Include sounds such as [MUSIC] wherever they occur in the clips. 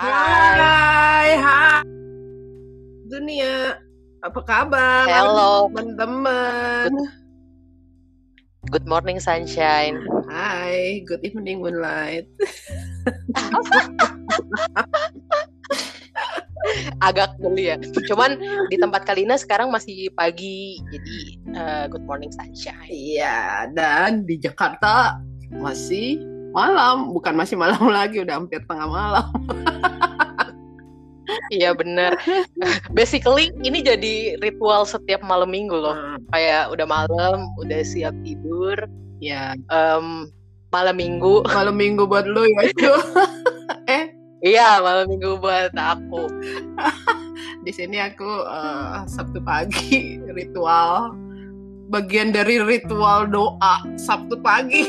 Hai, hai. Dunia, apa kabar? Hello. teman-teman. Good morning sunshine. Hai, good evening moonlight. [LAUGHS] Agak geli ya. Cuman di tempat Kalina sekarang masih pagi, jadi uh, good morning sunshine. Iya, dan di Jakarta masih malam, bukan masih malam [LAUGHS] lagi, udah hampir tengah malam. Iya bener. [LAUGHS] Basically ini jadi ritual setiap malam minggu loh. Hmm. Kayak udah malam, udah siap tidur. Ya, Um, malam minggu. [LAUGHS] malam minggu buat lu ya itu. eh, Iya malam minggu buat aku. di sini aku eh, Sabtu pagi ritual bagian dari ritual doa Sabtu pagi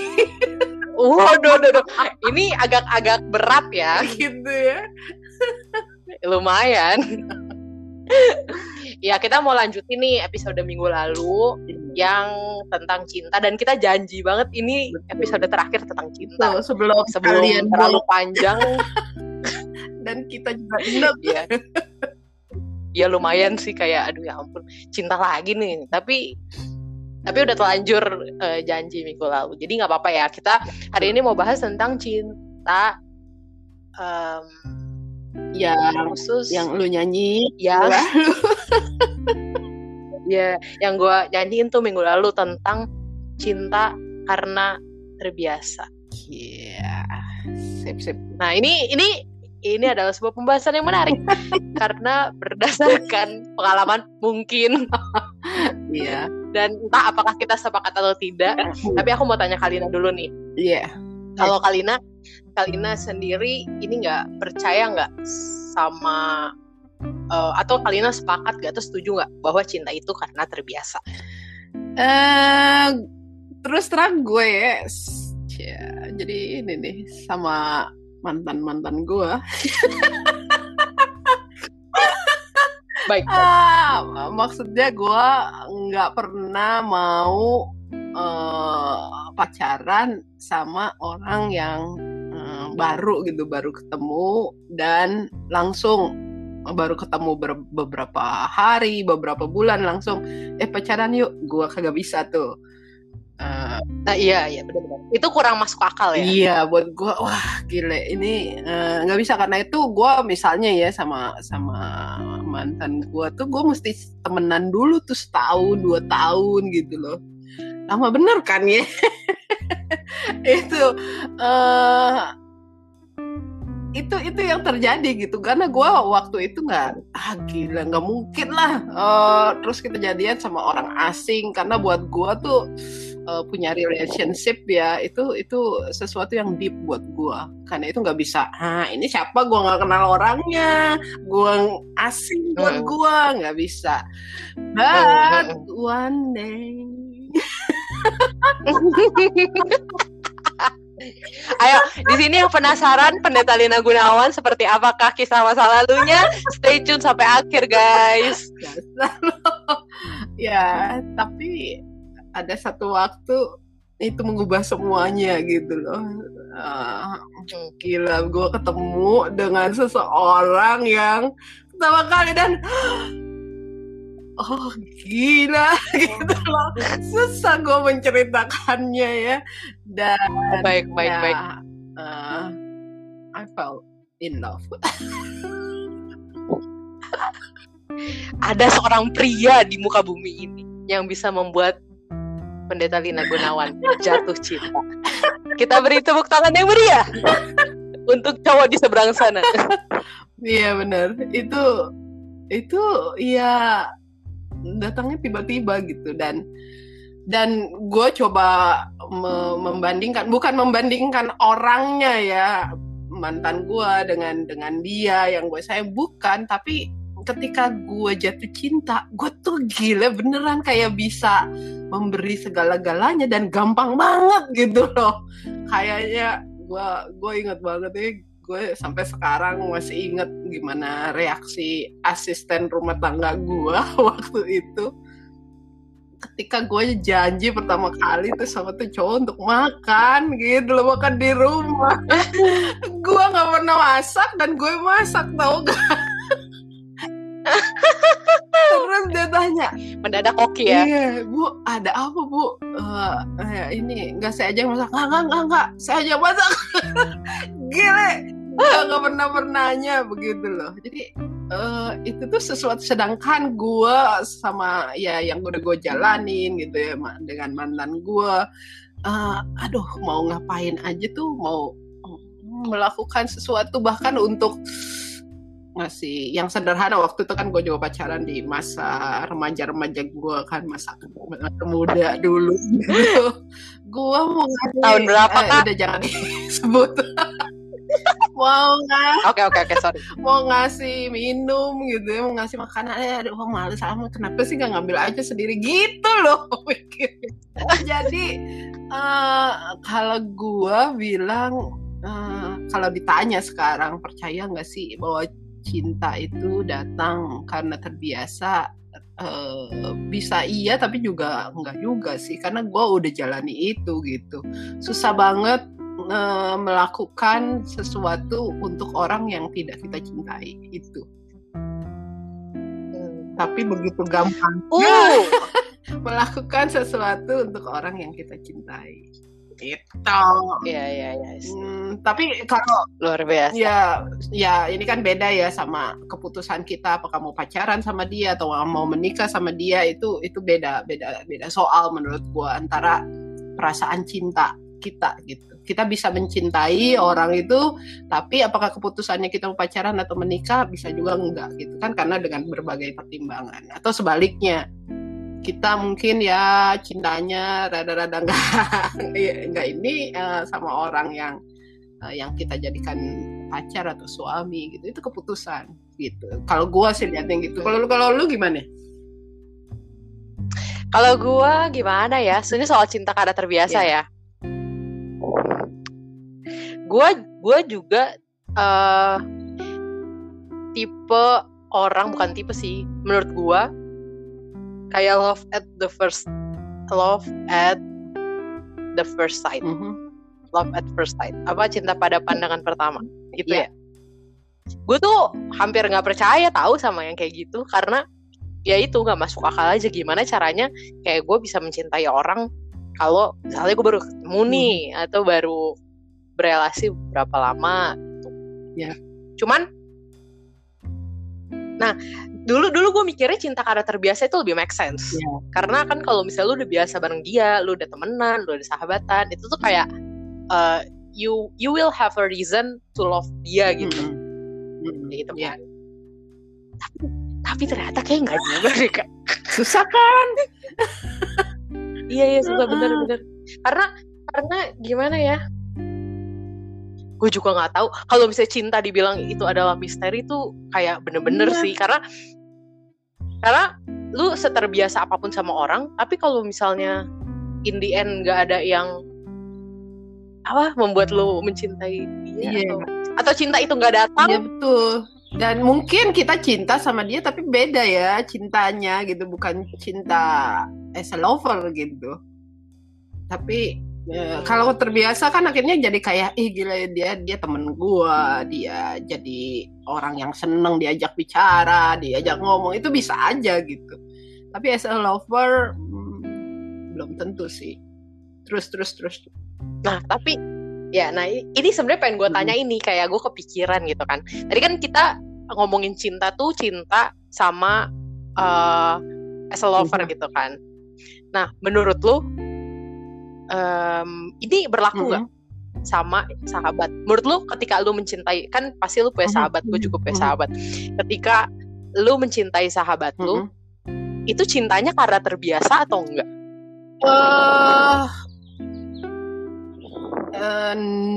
Waduh, waduh. Ini agak-agak berat ya. [LAUGHS] gitu ya. lumayan. ya kita mau lanjutin nih episode minggu lalu yang tentang cinta dan kita janji banget ini episode terakhir tentang cinta. Tuh, sebelum, Sebelum kalian terlalu panjang, [LAUGHS] dan kita juga ingat ya. Ya lumayan sih kayak aduh ya ampun cinta lagi nih. Tapi tapi udah terlanjur eh, janji minggu lalu. Jadi nggak apa-apa ya. Kita hari ini mau bahas tentang cinta em, ya khusus yang lu nyanyi ya lalu [LAUGHS] Ya, yang gue nyanyiin tuh minggu lalu tentang cinta karena terbiasa. Iya. Sip sip. Nah, ini ini ini adalah sebuah pembahasan yang menarik [LAUGHS] karena berdasarkan pengalaman mungkin Iya. Dan entah apakah kita sepakat atau tidak. [LAUGHS] Tapi aku mau tanya Kalina dulu nih. Iya. Kalau Kalina, Kalina sendiri ini nggak percaya nggak sama eh, atau Kalina sepakat gak atau setuju nggak bahwa cinta itu karena terbiasa? Eh terus terang gue ya, s- ya, jadi ini nih sama mantan-mantan gue. [LAUGHS] Baik. Ah, maksudnya gue nggak pernah mau eh, pacaran sama orang yang eh, baru gitu, baru ketemu dan langsung baru ketemu ber- beberapa hari, beberapa bulan langsung eh pacaran yuk. Gue kagak bisa tuh. Eh, Nah, iya, iya benar-benar. Itu kurang masuk akal ya. Iya, buat gue wah gile ini eh, nggak bisa karena itu gue misalnya ya sama sama mantan gue tuh gue mesti temenan dulu tuh setahun dua tahun gitu loh. Lama bener kan ya? [LAUGHS] itu eh itu itu yang terjadi gitu. Karena gue waktu itu nggak ah gila nggak mungkin lah Eh, terus kita jadian sama orang asing. Karena buat gue tuh eh, punya relationship ya itu itu sesuatu yang deep buat gua. Karena itu nggak bisa ah ini siapa? Gua nggak kenal orangnya. Gua asing buat gua. Nggak bisa. But one day [LAUGHS] Ayo, di sini yang penasaran Pendeta Lina Gunawan seperti apakah kisah masa lalunya? Stay tune sampai akhir, guys. [LAUGHS] ya tapi ada satu waktu itu mengubah semuanya gitu loh Ah, gila gue ketemu dengan seseorang yang pertama kali dan oh gila [LAUGHS] gitu loh susah gue menceritakannya ya dan Baik, baik, ya, baik. uh, I fell in love [LAUGHS] Ada seorang pria di muka bumi ini yang bisa membuat Pendeta Lina Gunawan jatuh cinta. Kita beri tepuk tangan yang meriah untuk cowok di seberang sana. Iya benar. Itu itu ya datangnya tiba-tiba gitu. Dan dan gue coba me- membandingkan bukan membandingkan orangnya ya mantan gue dengan dengan dia yang gue sayang. Bukan tapi ketika gue jatuh cinta gue tuh gila beneran kayak bisa memberi segala-galanya dan gampang banget gitu loh. Kayaknya gue gue inget banget ya gue sampai sekarang masih inget gimana reaksi asisten rumah tangga gue [LAUGHS] waktu itu. Ketika gue janji pertama kali tuh sama tuh cowok untuk makan gitu loh makan di rumah. [LAUGHS] Gue nggak pernah masak dan gue masak tau gak [LAUGHS] terus dia tanya mendadak oke ya? Iya bu ada apa bu? Uh, ini nggak saya aja yang masak. Nggak nggak nggak nggak saya aja masak. Gile nggak pernah pernahnya begitu loh. Jadi uh, itu tuh sesuatu sedangkan gue sama ya yang udah gue jalanin gitu ya dengan mantan gue uh, aduh mau ngapain aja tuh mau melakukan sesuatu bahkan untuk ngasih yang sederhana waktu itu kan gue juga pacaran di masa remaja-remaja gue kan masa muda dulu gitu. gue mau ngasih tahun berapa eh, kak? udah jangan disebut mau nggak oke oke oke sorry mau ngasih minum gitu ya mau ngasih makanan eh aduh males sama kenapa sih nggak ngambil aja sendiri gitu loh jadi uh, kalau gue bilang uh, kalau ditanya sekarang percaya nggak sih bahwa cinta itu datang karena terbiasa uh, bisa iya tapi juga enggak juga sih karena gue udah jalani itu gitu susah banget uh, melakukan sesuatu untuk orang yang tidak kita cintai itu hmm. tapi begitu gampang uh. [LAUGHS] melakukan sesuatu untuk orang yang kita cintai itu iya iya iya. Hmm, tapi kalau luar biasa. ya ya ini kan beda ya sama keputusan kita apakah mau pacaran sama dia atau mau menikah sama dia itu itu beda beda beda soal menurut gua antara perasaan cinta kita gitu. Kita bisa mencintai orang itu tapi apakah keputusannya kita mau pacaran atau menikah bisa juga enggak gitu kan karena dengan berbagai pertimbangan atau sebaliknya kita mungkin ya cintanya rada-rada enggak enggak [LAUGHS] ini uh, sama orang yang uh, yang kita jadikan pacar atau suami gitu. Itu keputusan gitu. Kalau gua sih lihatnya gitu. Kalau lu kalau lu gimana? Kalau gua gimana ya? Ini soal cinta karena terbiasa yeah. ya. Gua gua juga uh, tipe orang bukan tipe sih menurut gua kayak love at the first love at the first sight mm -hmm. love at first sight apa cinta pada pandangan pertama gitu yeah. ya gue tuh hampir nggak percaya tahu sama yang kayak gitu karena ya itu nggak masuk akal aja gimana caranya kayak gue bisa mencintai orang kalau misalnya gue baru ketemu mm-hmm. nih hmm. atau baru berelasi berapa lama gitu. Ya. Cuman Nah, dulu dulu gue mikirnya cinta karena terbiasa itu lebih make sense. Yeah. Karena kan kalau misalnya lu udah biasa bareng dia, lu udah temenan, lu udah sahabatan, itu tuh kayak uh, you you will have a reason to love dia gitu. Mm -hmm. Gitu kan. Yeah. Tapi, tapi ternyata kayak nggak juga deh kak. Susah kan? iya iya susah bener-bener. Karena karena gimana ya? gue juga nggak tahu kalau misalnya cinta dibilang itu adalah misteri itu kayak bener-bener yeah. sih karena karena lu seterbiasa apa pun sama orang tapi kalau misalnya in the end nggak ada yang apa membuat lu mencintai dia yeah. atau, atau cinta itu nggak datang. Yeah, betul. Dan mungkin kita cinta sama dia tapi beda ya cintanya gitu bukan cinta as a lover gitu. Tapi Ya, kalau terbiasa kan akhirnya jadi kayak ih gila dia dia temen gua, dia jadi orang yang seneng diajak bicara, diajak ngomong itu bisa aja gitu. Tapi as a lover hmm, belum tentu sih. Terus terus terus. Nah tapi ya, nah ini sebenarnya pengen gue tanya hmm. ini kayak gue kepikiran gitu kan. Tadi kan kita ngomongin cinta tuh cinta sama uh, as a lover gitu kan. Nah menurut lu um, ini berlaku nggak mm -hmm. sama sahabat? Menurut lu ketika lu mencintai kan pasti lu punya sahabat, gue juga punya sahabat. Ketika lu mencintai sahabat mm -hmm. lu, itu cintanya karena terbiasa atau enggak? Uh, uh,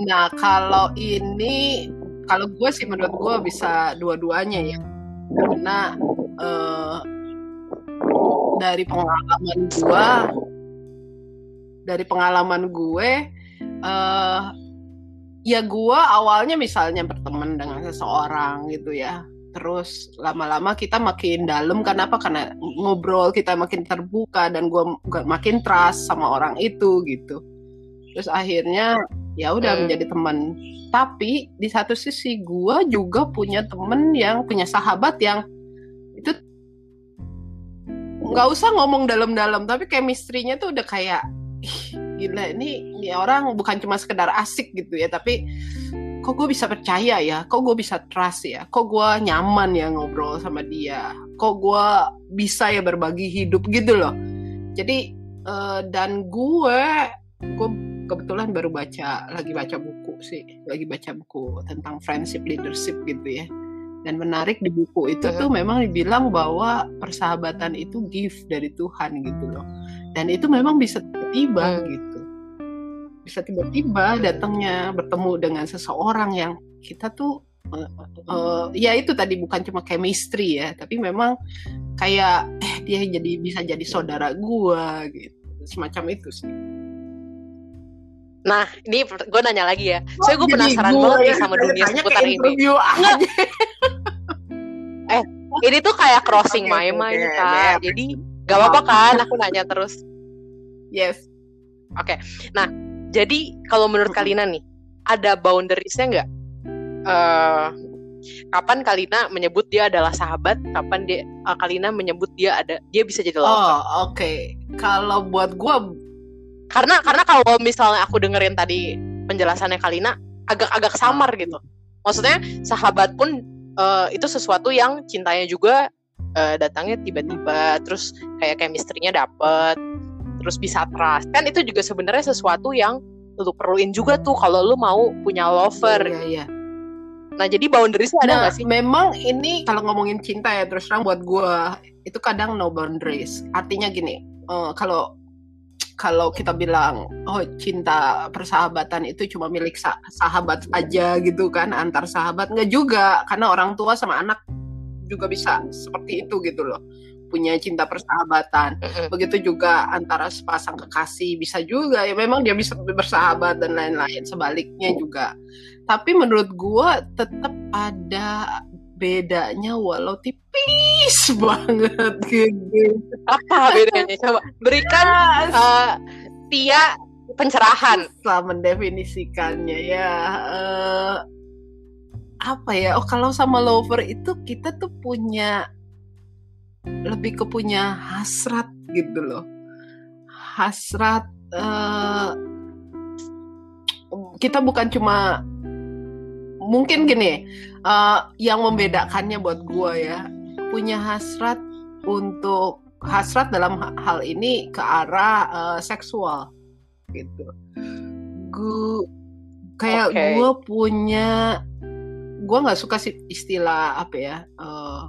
nah kalau ini kalau gue sih menurut gue bisa dua-duanya ya karena uh, dari pengalaman gue dari pengalaman gue uh, ya gue awalnya misalnya berteman dengan seseorang gitu ya terus lama-lama kita makin dalam kenapa karena ngobrol kita makin terbuka dan gue makin trust sama orang itu gitu. Terus akhirnya ya udah Hmm. menjadi teman. Tapi di satu sisi gue juga punya temen yang punya sahabat yang itu nggak usah ngomong dalam-dalam tapi chemistry-nya tuh udah kayak gila ini ini orang bukan cuma sekedar asik gitu ya tapi kok gue bisa percaya ya? Kok gue bisa trust ya? Kok gue nyaman ya ngobrol sama dia? Kok gue bisa ya berbagi hidup gitu loh? Jadi eh, dan gue gue kebetulan baru baca lagi baca buku sih lagi baca buku tentang friendship leadership gitu ya dan menarik di buku itu tuh memang dibilang bahwa persahabatan itu gift dari Tuhan gitu loh. Dan itu memang bisa tiba-tiba Hmm. gitu. Bisa tiba-tiba datangnya bertemu dengan seseorang yang kita tuh eh, eh, ya itu tadi bukan cuma chemistry ya tapi memang kayak eh dia jadi bisa jadi saudara gua gitu. Semacam itu sih Nah, ini gue nanya lagi ya. Soalnya gue penasaran gua banget nih sama dunia seputar ini. [LAUGHS] aja. Ini tuh kayak crossing Oke, my oke, mind, oke. Kak. Beres. Jadi gak apa-apa kan aku nanya terus. yes Jadi kalau menurut. Kalina nih, ada boundariesnya nggak? Eh, kapan Kalina menyebut dia adalah sahabat? Kapan dia eh, Kalina menyebut dia ada dia bisa jadi lover? oh oke kalau buat gua Karena karena kalau misalnya aku dengerin tadi penjelasannya Kalina agak-agak samar gitu. Maksudnya sahabat pun eh, itu sesuatu yang cintanya juga eh, datangnya tiba-tiba, terus kayak chemistry-nya dapet, terus bisa trust. Kan itu juga sebenarnya sesuatu yang lu perluin juga tuh kalau lu mau punya lover. Iya, iya. Nah, jadi boundariesnya ada Nah, nggak sih? memang ini kalau ngomongin cinta ya terus terang buat gua itu kadang no boundaries. Artinya gini, eh, kalau kalau kita bilang oh cinta persahabatan itu cuma milik sa- sahabat aja gitu kan antar sahabat. Nggak juga karena orang tua sama anak juga bisa seperti itu gitu loh punya cinta persahabatan. Begitu juga antara sepasang kekasih bisa juga ya memang dia bisa bersahabat dan lain-lain sebaliknya juga. Tapi menurut gua tetap ada bedanya walau tipis banget gitu. Apa bedanya? Coba berikan eh, Tia pencerahan. Susah mendefinisikannya ya. Eh, apa ya? Oh kalau sama lover itu kita tuh punya lebih ke punya hasrat gitu loh. Hasrat eh, kita bukan cuma mungkin gini eh, yang membedakannya buat gua ya punya hasrat untuk hasrat dalam ha- hal ini ke arah eh, seksual gitu. Gue kayak Oke. gue punya gue nggak suka sih istilah apa ya eh,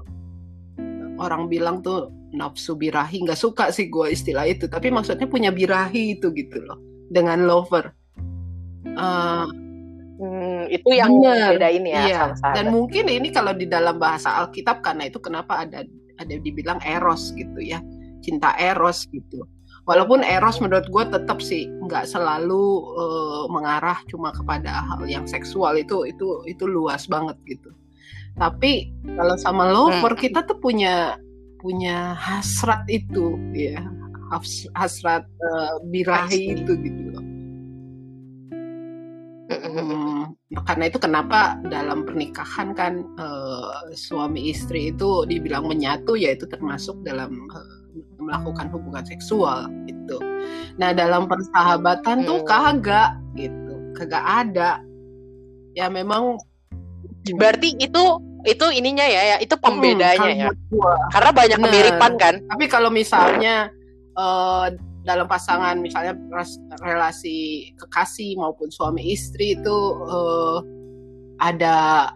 orang bilang tuh nafsu birahi nggak suka sih gue istilah itu. Tapi maksudnya punya birahi itu gitu loh dengan lover. Eh, Hmm, itu yang Bener, bedain ya iya. sama sahabat. dan mungkin ini kalau di dalam bahasa Alkitab karena itu kenapa ada ada dibilang eros gitu ya cinta eros gitu walaupun eros menurut gue tetap sih nggak selalu eh, mengarah cuma kepada hal yang seksual itu itu itu luas banget gitu tapi kalau sama lover Hmm. kita tuh punya punya hasrat itu ya has- hasrat eh, birahi I see. itu gitu loh Mm-mm. Hmm, karena itu kenapa dalam pernikahan kan eh, suami istri itu dibilang menyatu yaitu termasuk dalam eh, melakukan hubungan seksual gitu. Nah dalam persahabatan tuh Hmm. kagak gitu, kagak ada. Ya memang Berarti itu itu ininya ya, ya itu pembedanya Hmm, ya. gua. Karena banyak Bener. kemiripan kan. Tapi kalau misalnya eh, dalam pasangan misalnya relasi kekasih maupun suami istri itu eh, ada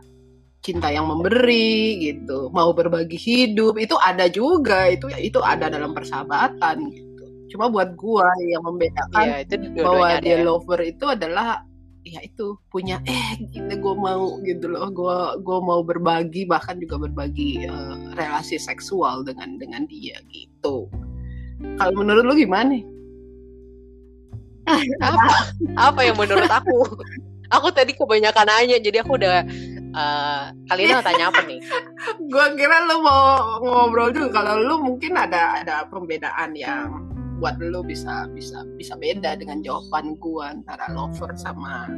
cinta yang memberi gitu, mau berbagi hidup itu ada juga itu itu ada dalam persahabatan gitu. Cuma buat gua yang membedakan Iya, itu bahwa dia ya. lover itu adalah ya itu punya eh gila gue mau gitu loh gue gue mau berbagi bahkan juga berbagi eh, relasi seksual dengan dengan dia gitu kalau menurut lu gimana? [LAUGHS] Apa? Apa yang menurut aku? Aku tadi kebanyakan nanya jadi aku udah eh kalian mau tanya apa nih? [LAUGHS] Gue kira lu mau ngobrol juga kalau lu mungkin ada ada pembedaan yang buat lu bisa bisa bisa beda dengan jawaban gue antara lover sama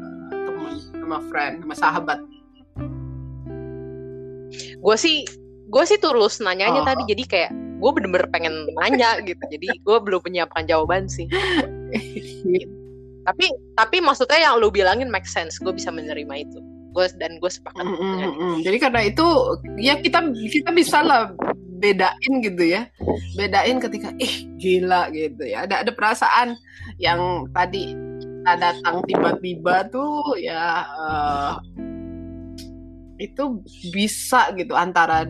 uh, teman sama friend sama sahabat. Gue sih gue sih tulus nanyanya Oh. tadi. Jadi kayak gue bener-bener pengen nanya gitu jadi gue belum menyiapkan jawaban sih tapi tapi maksudnya yang lu bilangin make sense gue bisa menerima itu gue dan gue sepakat Mm, mm, dengan. Jadi karena itu ya kita kita bisa lah bedain gitu ya, bedain ketika ih gila gitu ya. Ada ada perasaan yang tadi datang tiba-tiba tuh ya eh, itu bisa gitu antara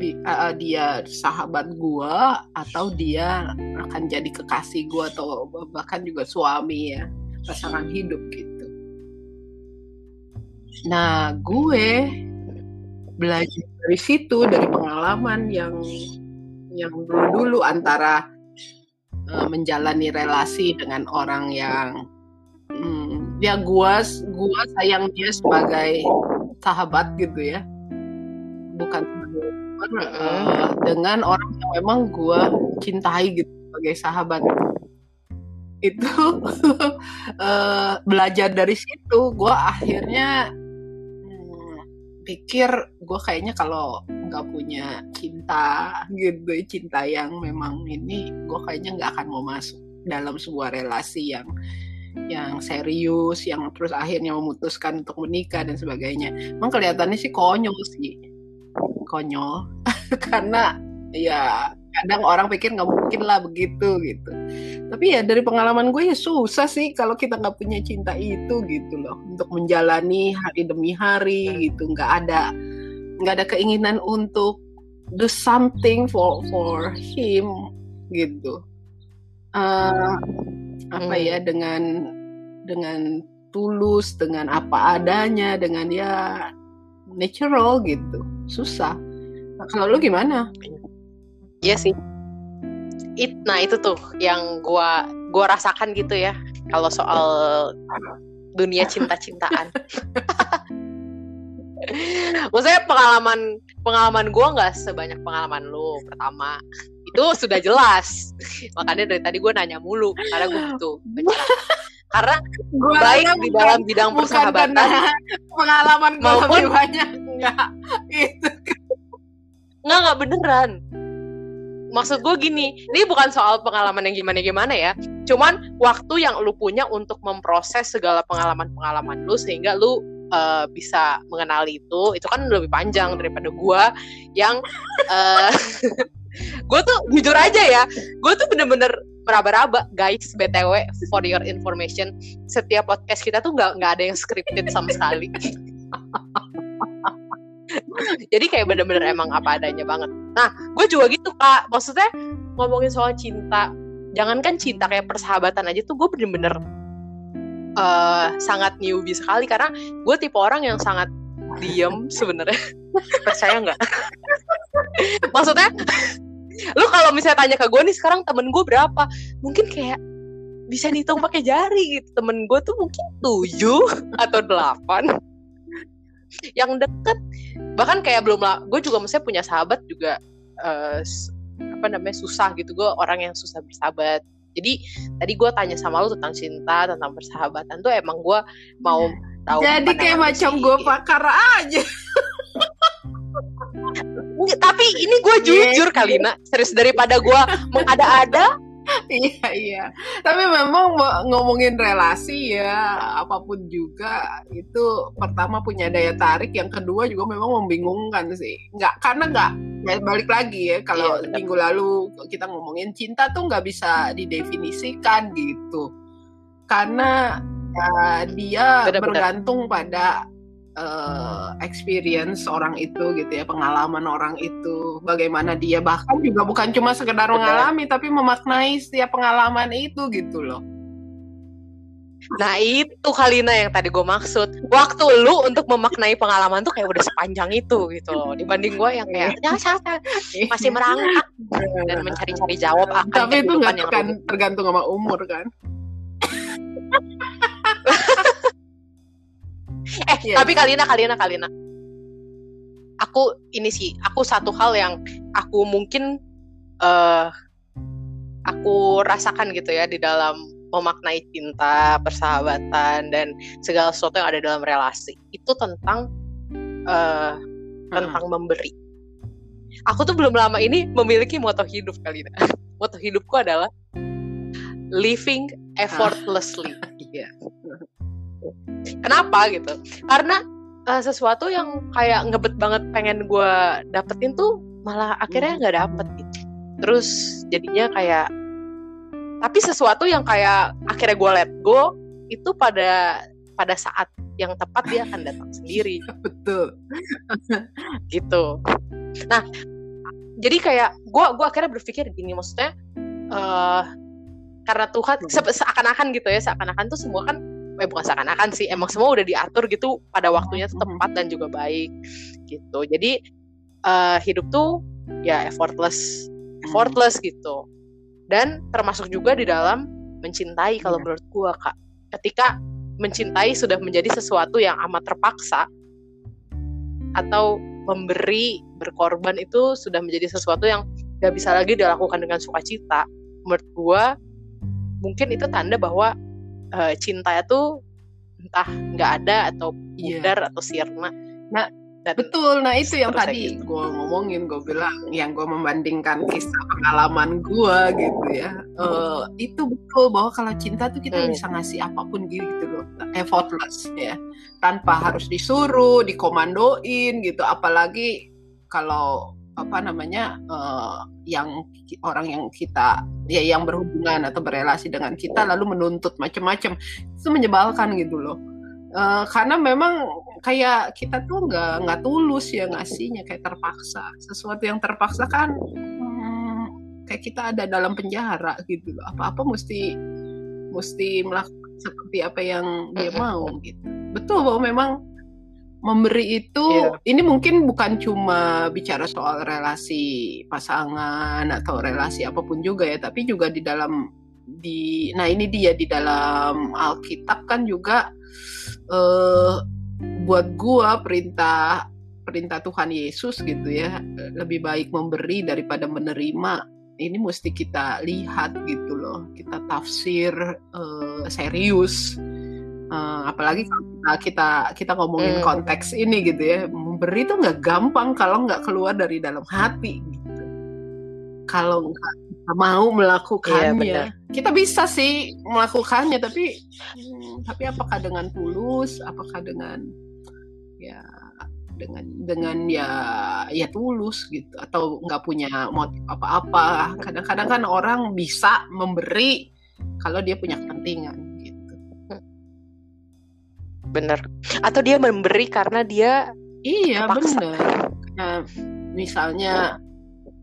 bi- eh, dia sahabat gua atau dia akan jadi kekasih gua atau bahkan juga suami ya pasangan hidup gitu. Nah, gue belajar dari situ dari pengalaman yang yang dulu-dulu antara eh, menjalani relasi dengan orang yang hmm, ya gua gua sayang dia sebagai sahabat gitu ya. Bukan eh, dengan orang yang memang gua cintai gitu sebagai sahabat. Itu [LAUGHS] eh, belajar dari situ. Gue akhirnya hmm, pikir gue kayaknya kalau nggak punya cinta gitu cinta yang memang ini gue kayaknya nggak akan mau masuk dalam sebuah relasi yang yang serius yang terus akhirnya memutuskan untuk menikah dan sebagainya. Emang kelihatannya sih konyol sih konyol. [LAUGHS] Karena ya kadang orang pikir nggak mungkin lah begitu gitu. Tapi ya dari pengalaman gue ya susah sih kalau kita nggak punya cinta itu gitu loh. Untuk menjalani hari demi hari gitu. Nggak ada nggak ada keinginan untuk do something for for him gitu. Eh, apa Hmm. ya dengan dengan tulus dengan apa adanya dengan ya natural gitu. Susah kalau lu gimana Iya sih. It, nah itu tuh yang gua gua rasakan gitu ya kalau soal dunia cinta-cintaan. [LAUGHS] Maksudnya pengalaman pengalaman gua nggak sebanyak pengalaman lu pertama itu sudah jelas makanya dari tadi gue nanya mulu karena gue butuh pencerahan. karena Gua baik di dalam bidang persahabatan pengalaman gue Maupun- lebih banyak enggak beneran. Maksud gue gini, ini bukan soal pengalaman yang gimana-gimana ya. Cuman waktu yang lu punya untuk memproses segala pengalaman-pengalaman lu sehingga lu eh, bisa mengenali itu, itu kan lebih panjang daripada gue yang eh [LAUGHS] gue tuh jujur aja ya, gue tuh bener-bener meraba-raba guys btw for your information setiap podcast kita tuh nggak nggak ada yang scripted sama sekali [LAUGHS] jadi kayak bener-bener emang apa adanya banget. Nah gue juga gitu kak. Maksudnya ngomongin soal cinta jangankan cinta kayak persahabatan aja tuh gue bener-bener eh, sangat newbie sekali. Karena gue tipe orang yang sangat diem sebenarnya. [LAUGHS] Percaya nggak? [LAUGHS] Maksudnya lu kalau misalnya tanya ke gue nih sekarang temen gue berapa? Mungkin kayak bisa dihitung pakai jari gitu. Temen gue tuh mungkin tujuh atau delapan yang deket. Bahkan kayak belum lah gue juga misalnya punya sahabat juga s- apa namanya susah gitu. Gue orang yang susah bersahabat. Jadi tadi gue tanya sama lu tentang cinta tentang persahabatan tuh emang gue mau tahu jadi kayak macam gue pakar aja. Tapi ini gue jujur kali nak serius daripada gue mengada-ada [LAUGHS] iya iya. Tapi memang mo- ngomongin relasi ya apa pun juga itu pertama punya daya tarik yang kedua juga memang membingungkan sih. Nggak karena nggak ya balik lagi ya kalau Iya, minggu lalu kita ngomongin cinta tuh nggak bisa didefinisikan gitu. Karena ya, dia Benar-benar. bergantung pada eh, experience orang itu gitu ya pengalaman orang itu bagaimana dia bahkan juga bukan cuma sekedar mengalami tapi memaknai setiap pengalaman itu gitu loh. Nah itu Kalina yang tadi gue maksud. Waktu lu untuk memaknai pengalaman tuh kayak udah sepanjang itu gitu loh. Dibanding gue yang kayak ya, saya masih merangkak. Dan mencari-cari jawab akan tapi itu nggak kan tergantung sama umur kan Eh Iya. tapi Kalina, Kalina, Kalina Aku ini sih, aku satu hal yang aku mungkin eh aku rasakan gitu ya di dalam memaknai cinta, persahabatan dan segala sesuatu yang ada dalam relasi itu tentang uh, tentang hmm. memberi. Aku tuh belum lama ini memiliki moto hidup kali ini. [LAUGHS] moto hidupku adalah living effortlessly. [LAUGHS] Iya. Kenapa gitu? Karena uh, sesuatu yang kayak ngebet banget pengen gue dapetin tuh malah akhirnya nggak dapet gitu. Terus jadinya kayak tapi sesuatu yang kayak akhirnya gue let go itu pada pada saat yang tepat dia akan datang [LAUGHS] sendiri. Betul. [LAUGHS] Gitu. Nah jadi kayak gue gua akhirnya berpikir gini maksudnya uh, karena Tuhan se seakan-akan gitu ya seakan-akan tuh semua kan eh bukan seakan-akan sih emang semua udah diatur gitu pada waktunya tepat dan juga baik gitu. Jadi uh, hidup tuh ya effortless effortless gitu. Dan termasuk juga di dalam mencintai kalau iya. menurut gue kak. Ketika mencintai sudah menjadi sesuatu yang amat terpaksa atau memberi berkorban itu sudah menjadi sesuatu yang gak bisa lagi dilakukan dengan sukacita menurut gue mungkin itu tanda bahwa uh, cinta itu entah nggak ada atau iya. pudar yeah. atau sirna nah dan Betul, nah itu yang tadi gitu. gue ngomongin, gue bilang yang gue membandingkan kisah pengalaman gue gitu ya. Uh, itu betul bahwa kalau cinta tuh kita hmm. bisa ngasih apa pun gitu loh, effortless ya, tanpa harus disuruh, dikomandoin gitu. Apalagi kalau apa namanya uh, yang orang yang kita ya yang berhubungan atau berelasi dengan kita lalu menuntut macam-macam itu menyebalkan gitu loh. Uh, karena memang kayak kita tuh nggak nggak tulus ya ngasihnya kayak terpaksa. Sesuatu yang terpaksa kan hmm, kayak kita ada dalam penjara gitu loh. Apa apa mesti mesti melakukan seperti apa yang dia mau gitu. Betul bahwa memang memberi itu yeah. ini mungkin bukan cuma bicara soal relasi pasangan atau relasi apa pun juga ya tapi juga di dalam di nah ini dia di dalam Alkitab kan juga uh, buat gua perintah perintah Tuhan Yesus gitu ya lebih baik memberi daripada menerima ini mesti kita lihat gitu loh kita tafsir uh, serius uh, apalagi kalau kita kita kita ngomongin hmm. konteks ini gitu ya memberi itu nggak gampang kalau nggak keluar dari dalam hati gitu. Kalau nggak mau melakukannya. Iya, kita bisa sih melakukannya tapi hmm, tapi apakah dengan tulus apakah dengan ya dengan dengan ya ya tulus gitu atau nggak punya motif apa-apa. Kadang-kadang kan orang bisa memberi kalau dia punya kepentingan bener. Atau dia memberi karena dia iya benar nah, misalnya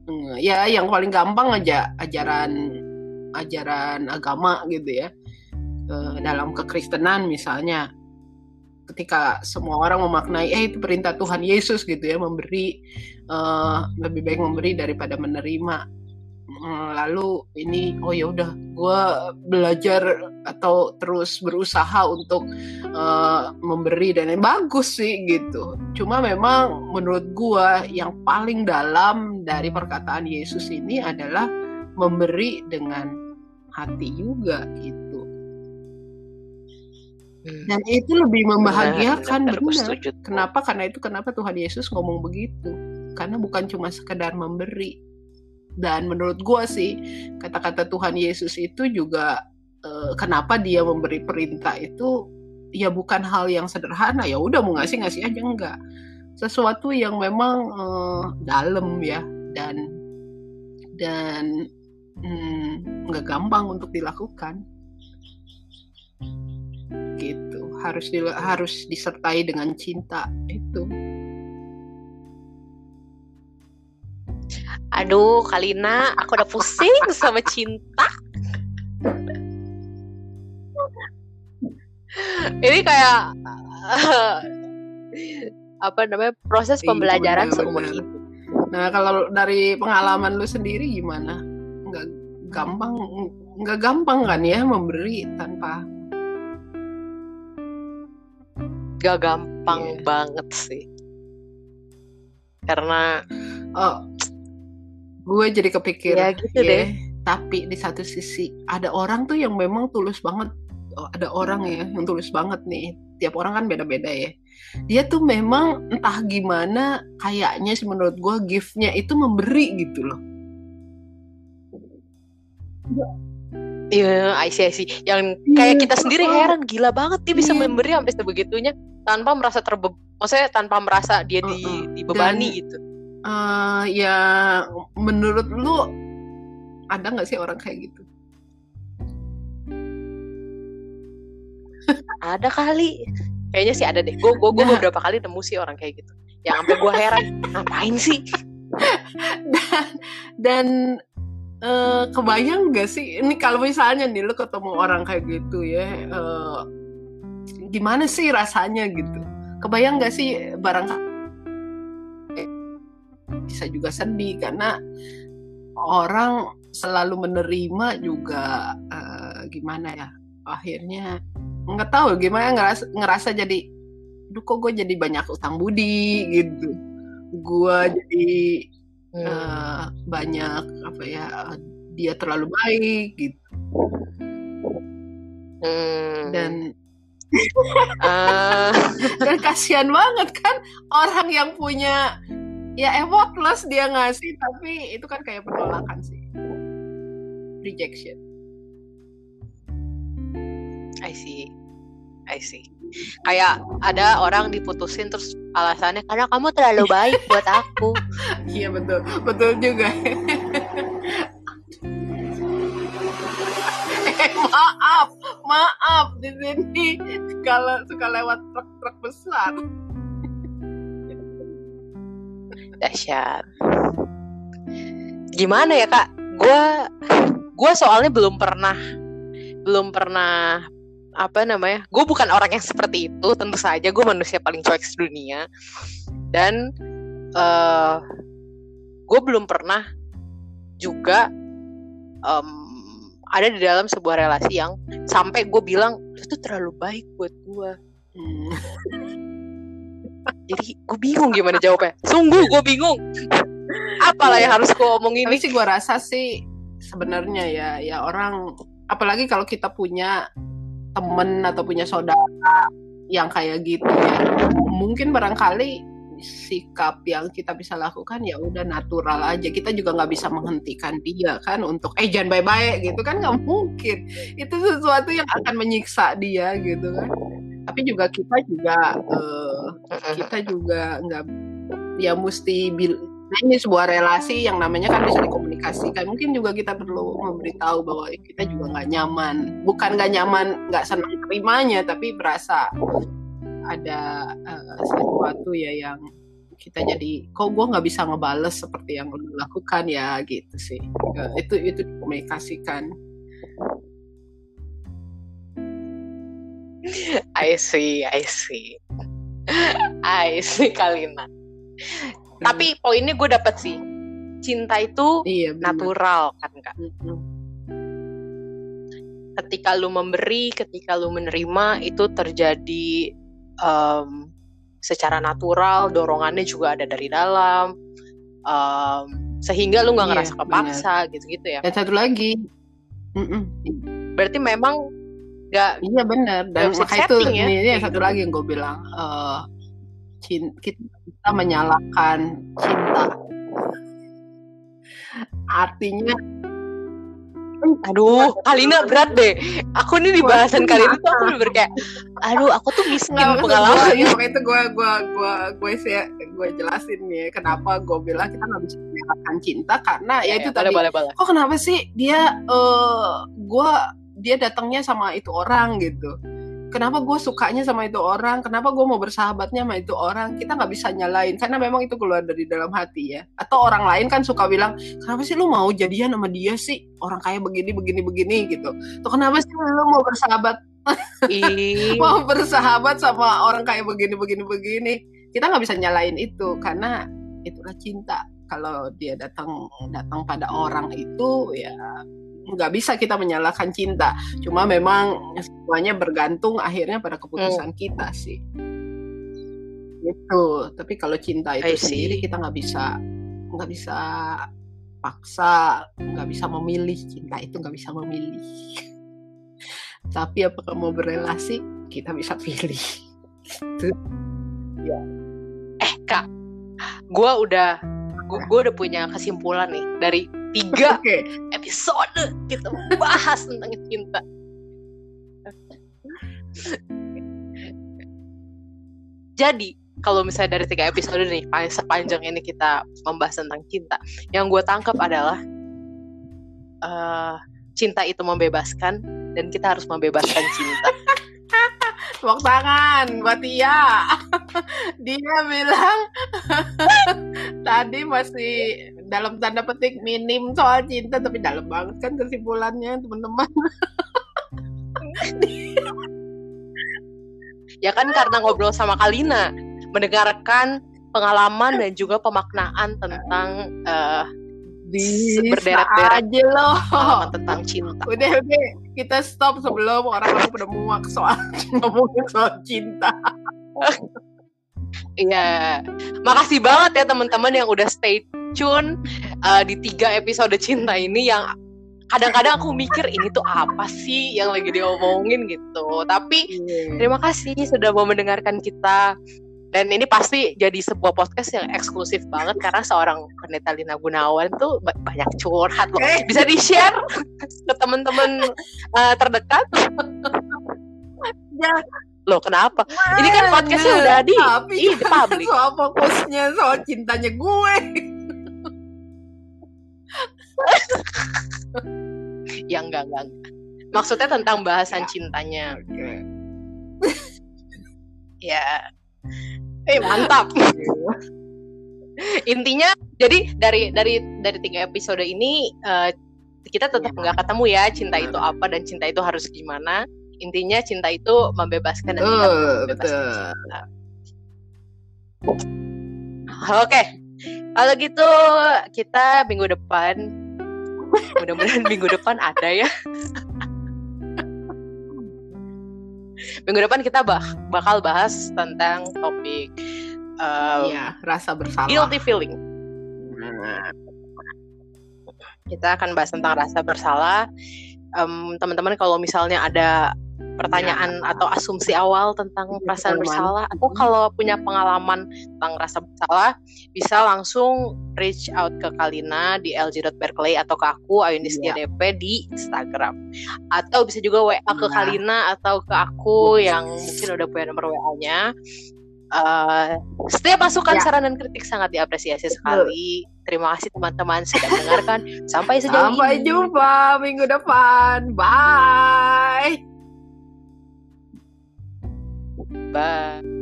Hmm, ya yang paling gampang aja ajaran ajaran agama gitu ya. Uh, dalam kekristenan misalnya ketika semua orang memaknai eh itu perintah Tuhan Yesus gitu ya memberi uh, lebih baik memberi daripada menerima lalu ini oh ya udah gue belajar atau terus berusaha untuk uh, memberi dan yang bagus sih gitu. Cuma memang menurut gue yang paling dalam dari perkataan Yesus ini adalah memberi dengan hati juga gitu. Dan itu lebih membahagiakan benar, benar. kenapa? Karena itu kenapa Tuhan Yesus ngomong begitu? Karena bukan cuma sekedar memberi dan menurut gue sih kata-kata Tuhan Yesus itu juga uh, kenapa dia memberi perintah itu ya bukan hal yang sederhana. Ya udah mau ngasih ngasih aja enggak. Sesuatu yang memang uh, dalam ya. Dan dan hmm, nggak hmm, gampang untuk dilakukan. Gitu. Harus di, harus disertai dengan cinta itu Aduh, Kalina, aku udah pusing sama cinta. Ini kayak uh, [LAUGHS] apa namanya proses iya, pembelajaran seumur hidup. Nah, kalau dari pengalaman lu sendiri gimana? Nggak gampang, nggak gampang kan ya memberi tanpa gak gampang yeah. banget sih karena oh gue jadi kepikir ya gitu ya, deh tapi di satu sisi ada orang tuh yang memang tulus banget oh, ada orang ya yang tulus banget nih tiap orang kan beda-beda ya dia tuh memang entah gimana kayaknya sih menurut gue giftnya itu memberi gitu loh Iya, I see, I see. Yang kayak kita sendiri heran, gila banget dia bisa Iya. memberi sampai sebegitunya tanpa merasa terbe, maksudnya tanpa merasa dia di, Uh-uh. dibebani Dan- gitu. Eh, ya menurut lu ada nggak sih orang kayak gitu [LAUGHS] Ada kali. Kayaknya sih ada deh. Gue gue Nah. beberapa kali nemu sih orang kayak gitu. Yang sampai gue heran, ngapain sih? [LAUGHS] dan dan eh, kebayang gak sih ini kalau misalnya nih lu ketemu orang kayak gitu ya eh, gimana sih rasanya gitu kebayang gak sih barang bisa juga sedih karena orang selalu menerima juga eh, gimana ya akhirnya nggak tahu gimana ngerasa ngerasa jadi duh kok gue jadi banyak utang budi gitu gue jadi Hmm. eh, banyak apa ya dia terlalu baik gitu Hmm. dan Ah, [LAUGHS] dan kasihan banget kan orang yang punya ya effortless dia ngasih tapi itu kan kayak penolakan sih. Rejection. I see. I see. Kayak ada orang diputusin terus alasannya karena kamu terlalu baik buat aku. [LAUGHS] iya betul. Betul juga. [LAUGHS] Eh, maaf. Maaf di sini. Kalau suka lewat truk-truk besar Dahsyat. Gimana ya kak? Gue gue soalnya belum pernah belum pernah apa namanya? Gue bukan orang yang seperti itu. Tentu saja gue manusia paling cuek sedunia dan eh gue belum pernah juga em, ada di dalam sebuah relasi yang sampai gue bilang tuh terlalu baik buat gue. Hmm. [LAUGHS] Jadi gue bingung gimana jawabnya. Sungguh gue bingung. Apalah yang harus gue omongin Tapi ini? sih gue rasa sih sebenarnya ya ya orang apalagi kalau kita punya temen atau punya saudara yang kayak gitu ya mungkin barangkali sikap yang kita bisa lakukan ya udah natural aja kita juga nggak bisa menghentikan dia kan untuk eh jangan bye-bye gitu kan nggak mungkin itu sesuatu yang akan menyiksa dia gitu kan tapi juga kita juga eh, kita juga nggak ya mesti bil nah ini sebuah relasi yang namanya kan bisa dikomunikasikan. Mungkin juga kita perlu memberitahu bahwa kita juga nggak nyaman. Bukan nggak nyaman nggak senang terimanya tapi berasa ada eh, sesuatu ya yang kita jadi kok gue nggak bisa ngebales seperti yang lu lakukan ya? Gitu sih. Eh, itu itu dikomunikasikan I see, I see. I see Kalina. Tapi poinnya gue dapet sih. Cinta itu iya natural kan kak. Mm-mm. Ketika lu memberi, ketika lu menerima itu terjadi em, secara natural. Dorongannya juga ada dari dalam. Em, sehingga lu nggak Iya, ngerasa kepaksa gitu-gitu ya. dan satu lagi Mm-mm. Berarti memang nggak Iya benar dan Nggak bisa maka itu ya, ini, ini satu gitu. lagi yang gue bilang eh cin- kita, menyalahkan cinta artinya Aduh, Kalina berat deh. Aku nih di bahasan kali ini tuh aku bener kayak, aduh, aku tuh miskin Nggak, maksud pengalaman. gua, ya, makanya itu gue gue gue gue sih gue jelasin nih kenapa gue bilang kita nggak bisa menyalahkan cinta karena ya, itu boleh, tadi boleh, boleh. kok kenapa sih dia eh gue dia datangnya sama itu orang gitu. Kenapa gue sukanya sama itu orang? Kenapa gue mau bersahabatnya sama itu orang? Kita nggak bisa nyalain karena memang itu keluar dari dalam hati ya. Atau orang lain kan suka bilang kenapa sih lu mau jadian sama dia sih? Orang kayak begini begini begini gitu. Tuh kenapa sih lu mau bersahabat? [LAUGHS] Mau bersahabat sama orang kayak begini begini begini. Kita nggak bisa nyalain itu karena itulah cinta. Kalau dia datang datang pada orang itu ya nggak bisa kita menyalahkan cinta. Cuma memang semuanya bergantung akhirnya pada keputusan kita sih. Itu tapi kalau cinta itu sendiri kita nggak bisa nggak bisa paksa nggak bisa memilih. Cinta itu nggak bisa memilih. [LAUGHS] Tapi apakah mau berrelasi kita bisa pilih. Gitu. ya. eh kak gue udah gue udah punya kesimpulan nih dari tiga okay. episode kita bahas tentang cinta. Jadi kalau misalnya dari tiga episode nih paling sepanjang ini kita membahas tentang cinta yang gue tangkap adalah uh, cinta itu membebaskan dan kita harus membebaskan cinta. [LAUGHS] Tepuk tangan buat dia [LAUGHS] dia bilang [LAUGHS] tadi masih dalam tanda petik minim soal cinta tapi dalam banget kan kesimpulannya teman-teman [LAUGHS] ya kan karena ngobrol sama Kalina mendengarkan pengalaman dan juga pemaknaan tentang uh, berderet-deret aja loh tentang cinta. Udah udah kita stop sebelum orang-orang udah muak soal [LAUGHS] ngomongin soal cinta. Iya, makasih banget ya teman-teman yang udah stay tune uh, di tiga episode cinta ini yang kadang-kadang aku mikir ini tuh apa sih yang lagi diomongin gitu. Tapi yeah. terima kasih sudah mau mendengarkan kita dan ini pasti jadi sebuah podcast yang eksklusif banget karena seorang pendeta Lina Gunawan tuh banyak curhat loh. Eh. Bisa di-share ke teman-teman uh, terdekat. ya. Loh kenapa? Ini kan podcastnya udah di, di publik. [LAUGHS] Soal fokusnya soal cintanya gue. [LAUGHS] ya enggak, enggak, enggak. Maksudnya tentang bahasan ya. cintanya. Okay. [LAUGHS] ya, eh mantap intinya jadi dari dari dari tiga episode ini uh, kita tetap iya. nggak ketemu ya cinta itu apa dan cinta itu harus gimana intinya cinta itu membebaskan dan membebaskan oke okay. kalau gitu kita minggu depan mudah-mudahan minggu depan ada ya minggu depan kita bah bakal bahas tentang topik um, ya, rasa bersalah. Guilty feeling. Nah. Kita akan bahas tentang rasa bersalah. Um, teman-teman kalau misalnya ada pertanyaan ya. atau asumsi awal tentang ya, perasaan bersalah atau kalau punya pengalaman tentang rasa bersalah bisa langsung reach out ke Kalina di lg.berkeley atau ke aku Ayunis ya. DP di Instagram atau bisa juga WA ke iya. Kalina atau ke aku ya. yang mungkin udah punya nomor WA-nya Uh, setiap masukan, ya. saran dan kritik sangat diapresiasi sekali. Terima kasih teman-teman sudah mendengarkan. Sampai sejauh Sampai ini. jumpa minggu depan. Bye. Bye.